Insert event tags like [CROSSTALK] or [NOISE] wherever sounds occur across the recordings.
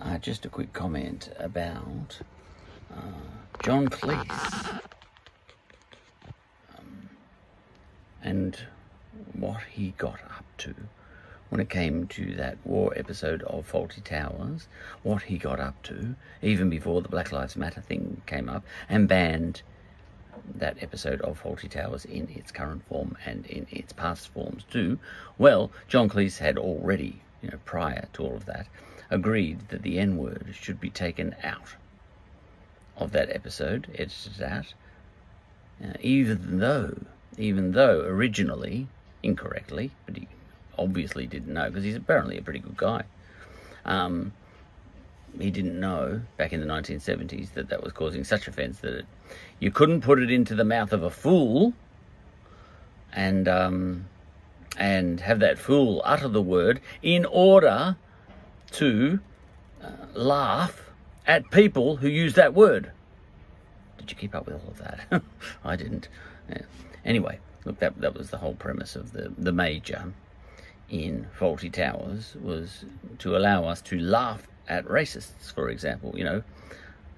Uh, just a quick comment about uh, John Cleese um, and what he got up to when it came to that war episode of Fawlty Towers, what he got up to, even before the Black Lives Matter thing came up and banned that episode of Fawlty Towers in its current form and in its past forms too. Well, John Cleese had already, you know, prior to all of that, agreed that the N word should be taken out of that episode, edited out, uh, even though, even though originally, incorrectly, but he obviously didn't know because he's apparently a pretty good guy. Um, he didn't know back in the 1970s that that was causing such offence that it, you couldn't put it into the mouth of a fool and um, and have that fool utter the word in order to uh, laugh at people who use that word. Did you keep up with all of that? [LAUGHS] I didn't. Yeah. Anyway, look, that that was the whole premise of the the major in Fawlty Towers was to allow us to laugh at racists, for example. You know,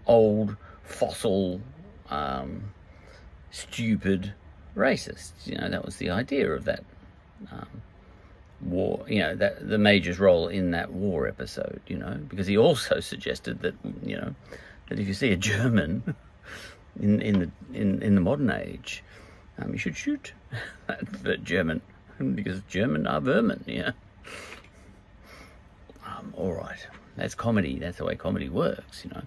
old fossil, um, stupid racists. You know, that was the idea of that um, war. You know, that the major's role in that war episode. You know, because he also [LAUGHS] suggested that you know that if you see a German [LAUGHS] in in the in in the modern age, um, you should shoot [LAUGHS] that German because German are vermin, yeah. Um, all right, that's comedy. That's the way comedy works, you know.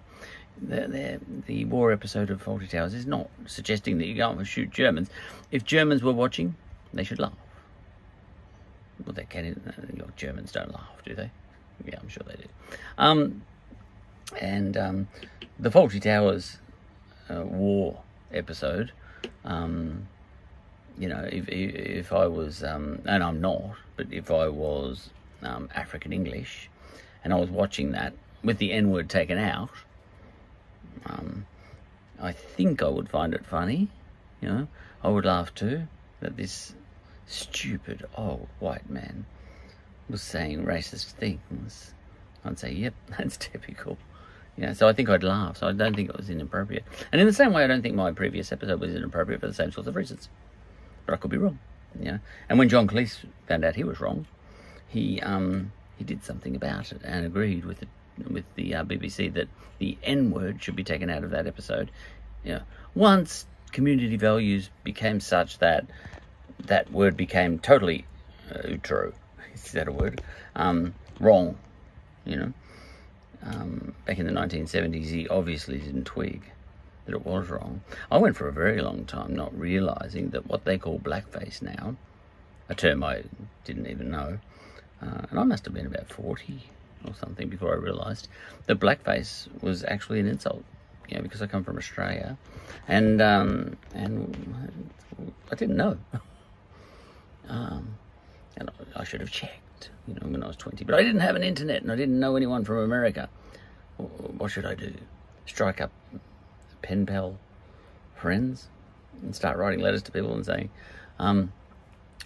The, the, the war episode of Fawlty Towers is not suggesting that you go and shoot Germans. If Germans were watching, they should laugh. Well, they can. Uh, Germans don't laugh, do they? Yeah, I'm sure they do. Um, and um, the Fawlty Towers uh, war episode um, you know, if if I was, um, and I'm not, but if I was um, African English, and I was watching that with the N word taken out, um, I think I would find it funny. You know, I would laugh too that this stupid old white man was saying racist things. I'd say, "Yep, [LAUGHS] that's typical." Know, so I think I'd laugh. So I don't think it was inappropriate. And in the same way, I don't think my previous episode was inappropriate for the same sorts of reasons but I could be wrong. Yeah. And when John Cleese found out he was wrong, he um, he did something about it and agreed with the with the uh, BBC that the N word should be taken out of that episode. Yeah. Once community values became such that that word became totally uh, true. [LAUGHS] Is that a word? Um, wrong. You know. Um, back in the 1970s, he obviously didn't twig that it was wrong. I went for a very long time not realizing that what they call blackface now, a term I didn't even know, uh, and I must have been about 40 or something before I realized that blackface was actually an insult. You know, because I come from Australia, and um, and I didn't know. [LAUGHS] um, and I should have checked, you know, when I was 20. But I didn't have an internet, and I didn't know anyone from America. What should I do? Strike up pen pal friends and start writing letters to people and saying, um,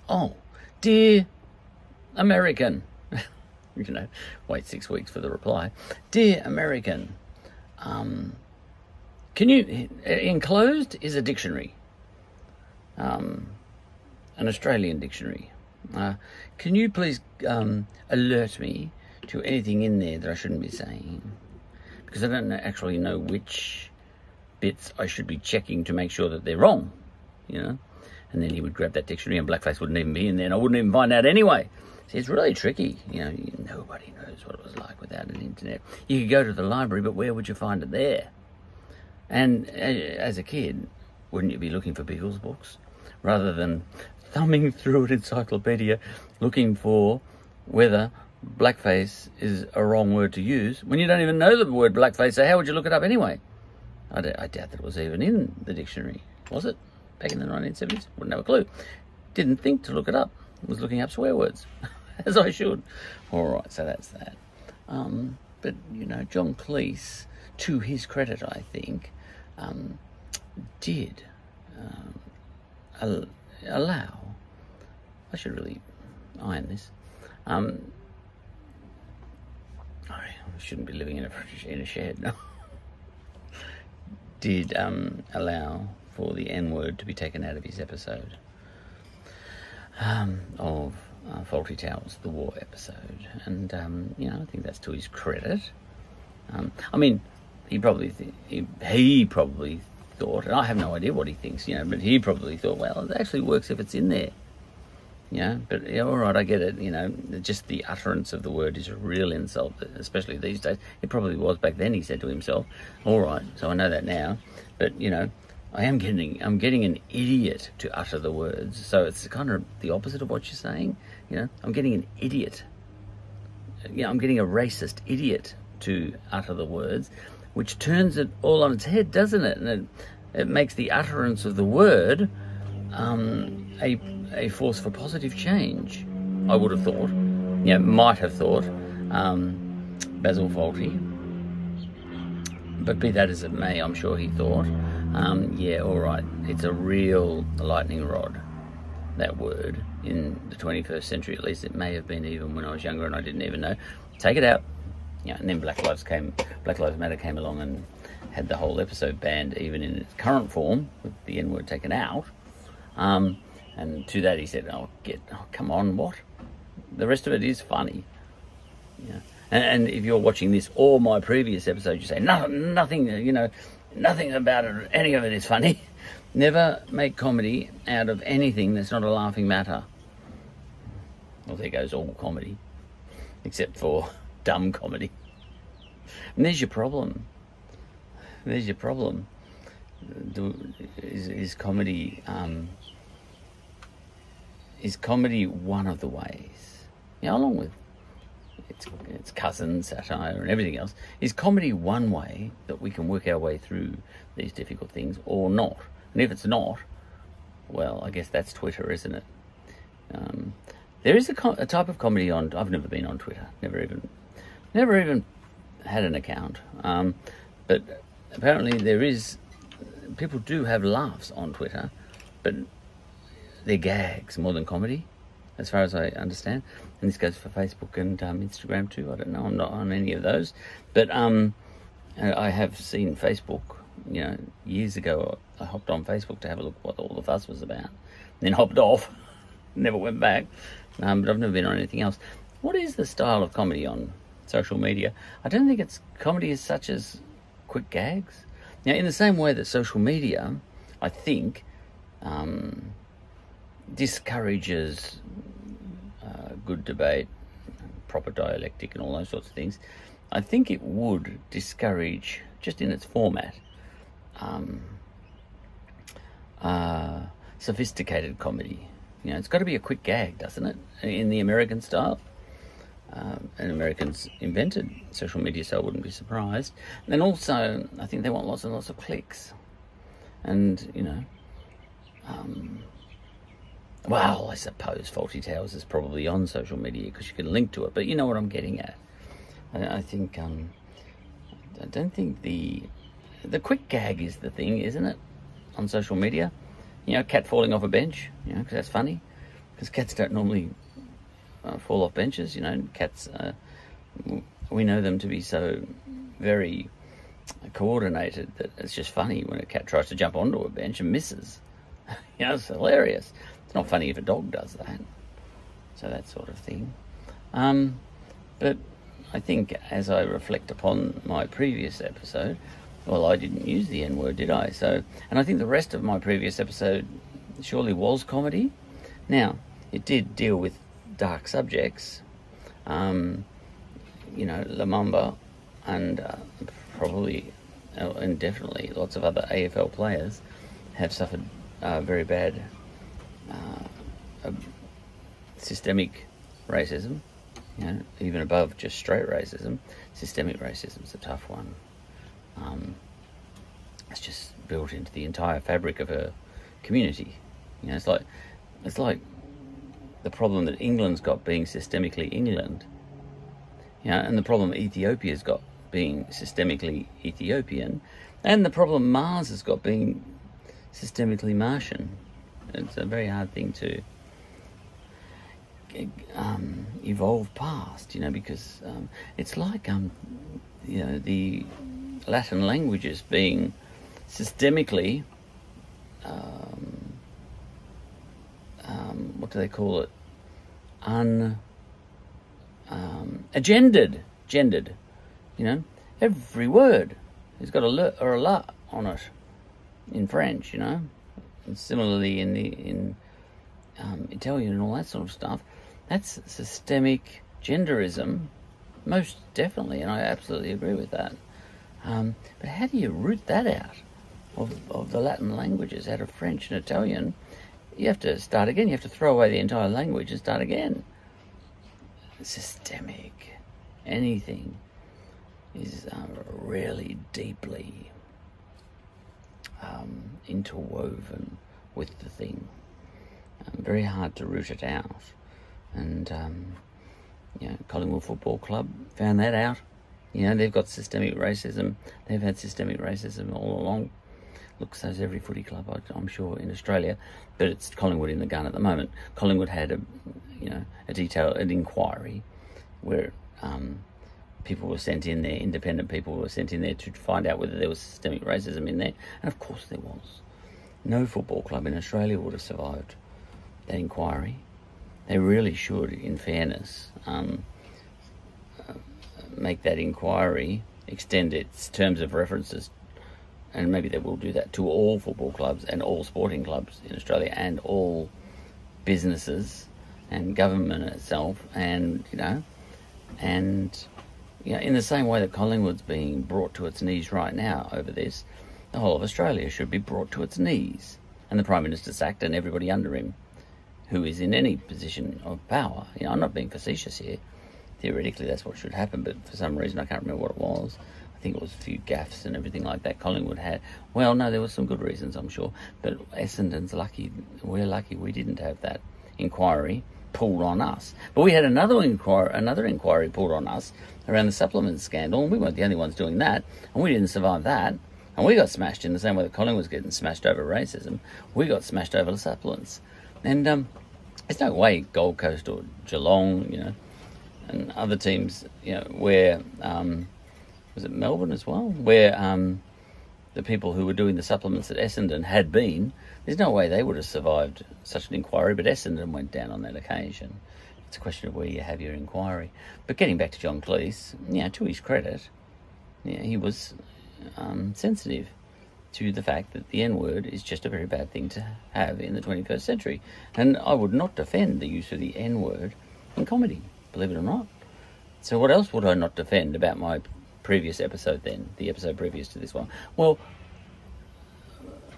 "Oh, dear American," [LAUGHS] you know, wait six weeks for the reply. Dear American, um, can you enclosed is a dictionary, um, an Australian dictionary. Uh, can you please um, alert me to anything in there that I shouldn't be saying? Because I don't actually know which bits I should be checking to make sure that they're wrong, you know. And then he would grab that dictionary and blackface wouldn't even be in there and I wouldn't even find out anyway. See, it's really tricky, you know, nobody knows what it was like without an internet. You could go to the library, but where would you find it there? And as a kid, wouldn't you be looking for Beatles books rather than thumbing through an encyclopedia looking for whether blackface is a wrong word to use when you don't even know the word blackface, so how would you look it up anyway? I, I doubt that it was even in the dictionary. Was it? Back in the 1970s? Wouldn't have a clue. Didn't think to look it up. Was looking up swear words, [LAUGHS] as I should. All right, so that's that. Um, but, you know, John Cleese, to his credit, I think, um, did um, al- allow, I should really iron this, um, shouldn't be living in a in a shed. [LAUGHS] Did um, allow for the N word to be taken out of his episode um, of uh, Fawlty Towers, the war episode, and um, you know I think that's to his credit. Um, I mean, he probably he, he probably thought, and I have no idea what he thinks, you know, but he probably thought, well, it actually works if it's in there. Yeah, but yeah, all right, I get it. You know, just the utterance of the word is a real insult, especially these days. It probably was back then. He said to himself, "All right, so I know that now." But you know, I am getting I'm getting an idiot to utter the words. So it's kind of the opposite of what you're saying. You know, I'm getting an idiot. You know, I'm getting a racist idiot to utter the words, which turns it all on its head, doesn't it? And it, it makes the utterance of the word um, a a force for positive change. I would have thought. Yeah, might have thought. Um, Basil Fawlty. But be that as it may, I'm sure he thought, um, yeah, all right, it's a real lightning rod, that word, in the 21st century at least. It may have been even when I was younger and I didn't even know. Take it out. Yeah, and then Black Lives came, Black Lives Matter came along and had the whole episode banned, even in its current form, with the N word taken out. Um, and to that he said, "Oh, get, oh, come on, what? The rest of it is funny." Yeah. And, and if you're watching this or my previous episode, you say nothing, nothing, you know, nothing about it, any of it is funny. [LAUGHS] Never make comedy out of anything that's not a laughing matter. Well, there goes all comedy, except for [LAUGHS] dumb comedy. And there's your problem. There's your problem. Is, is comedy um, is comedy one of the ways? Know, along with its, its cousins, satire, and everything else, is comedy one way that we can work our way through these difficult things or not? And if it's not, well, I guess that's Twitter, isn't it? Um, there is a, a, type of comedy on. I've never been on Twitter. Never even, never even had an account. Um, but apparently there is. People do have laughs on Twitter, but they're gags more than comedy, as far as I understand. And this goes for Facebook and um, Instagram too. I don't know. I'm not on any of those, but um, I have seen Facebook. You know, years ago, I hopped on Facebook to have a look what all the fuss was about, then hopped off, [LAUGHS] never went back. Um, but I've never been on anything else. What is the style of comedy on social media? I don't think it's comedy as such as quick gags. Now, in the same way that social media, I think, um, discourages uh, good debate, proper dialectic, and all those sorts of things. I think it would discourage, just in its format, um, uh, sophisticated comedy. You know, it's got to be a quick gag, doesn't it? In the American style. Um, and Americans invented social media, so I wouldn't be surprised. And then also, I think they want lots and lots of clicks. And, you know, um, well, I suppose Fawlty Towers is probably on social media because you can link to it, but you know what I'm getting at. I, I think um, I don't think the the quick gag is the thing, isn't it? On social media, you know, cat falling off a bench, you know, because that's funny. Because cats don't normally uh, fall off benches, you know. Cats, uh, we know them to be so very coordinated that it's just funny when a cat tries to jump onto a bench and misses. [LAUGHS] you know, it's hilarious. It's not funny if a dog does that. So that sort of thing. Um, but I think as I reflect upon my previous episode, well, I didn't use the N word, did I? So, and I think the rest of my previous episode surely was comedy. Now, it did deal with dark subjects. Um, you know, Lumumba and uh, probably uh, and definitely lots of other AFL players have suffered uh, very bad uh, systemic racism, you know, even above just straight racism, systemic racism is a tough one. Um, it's just built into the entire fabric of a community. You know, it's like it's like the problem that England's got being systemically England. Know, and the problem Ethiopia's got being systemically Ethiopian, and the problem Mars has got being systemically Martian. It's a very hard thing to um, evolve past, you know, because um, it's like um, you know the Latin languages being systemically um, what do they call it? Un um, agendered, gendered. You know, every word has got a le or a la on it in French. You know, and similarly in the in um, Italian and all that sort of stuff. That's systemic genderism, most definitely, and I absolutely agree with that. Um, but how do you root that out of, of the Latin languages, out of French and Italian? You have to start again. You have to throw away the entire language and start again. Systemic. Anything is um, really deeply um, interwoven with the thing. Um, very hard to root it out. And, um, you know, Collingwood Football Club found that out. You know, they've got systemic racism. They've had systemic racism all along. Looks as every footy club, I'm sure, in Australia, but it's Collingwood in the gun at the moment. Collingwood had a, you know, a detail, an inquiry, where um, people were sent in there, independent people were sent in there to find out whether there was systemic racism in there, and of course there was. No football club in Australia would have survived that inquiry. They really should, in fairness, um, uh, make that inquiry extend its terms of references, and maybe they will do that to all football clubs and all sporting clubs in Australia and all businesses and government itself, and you know, and you know, in the same way that Collingwood's being brought to its knees right now over this, the whole of Australia should be brought to its knees, and the Prime Minister sacked and everybody under him who is in any position of power. You know, I'm not being facetious here. Theoretically, that's what should happen, but for some reason, I can't remember what it was. I think it was a few gaffes and everything like that Collingwood had. Well, no, there were some good reasons, I'm sure. But Essendon's lucky. We're lucky we didn't have that inquiry pulled on us. But we had another inquiry, another inquiry pulled on us around the supplement scandal, and we weren't the only ones doing that, and we didn't survive that. And we got smashed in the same way that Collingwood was getting smashed over racism. We got smashed over the supplements. And um, no way Gold Coast or Geelong, you know, and other teams, you know, where um, was it Melbourne as well, where um, the people who were doing the supplements at Essendon had been. There's no way they would have survived such an inquiry, but Essendon went down on that occasion. It's a question of where you have your inquiry. But getting back to John Cleese, know, to his credit, know, he was um, sensitive to the fact that the N word is just a very bad thing to have in the 21st century. And I would not defend the use of the N word in comedy, believe it or not. So, what else would I not defend about my previous episode then, the episode previous to this one? Well,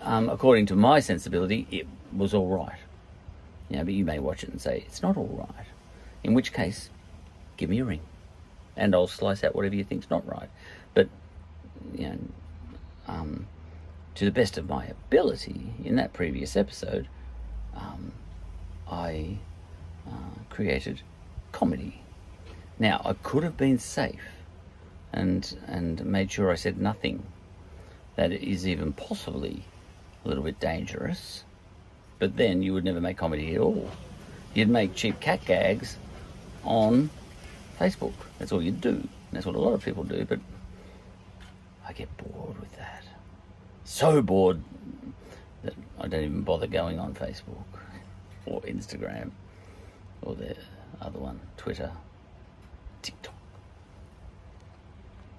um, according to my sensibility, it was all right. Know, but you may watch it and say, it's not all right. In which case, give me a ring and I'll slice out whatever you think's not right. But, you know, um, to the best of my ability in that previous episode, um, I uh, created comedy. Now, I could have been safe and, and made sure I said nothing that is even possibly a little bit dangerous, but then you would never make comedy at all. You'd make cheap cat gags on Facebook. That's all you'd do. That's what a lot of people do, but I get bored with that so bored that I don't even bother going on Facebook or Instagram or the other one, Twitter, TikTok.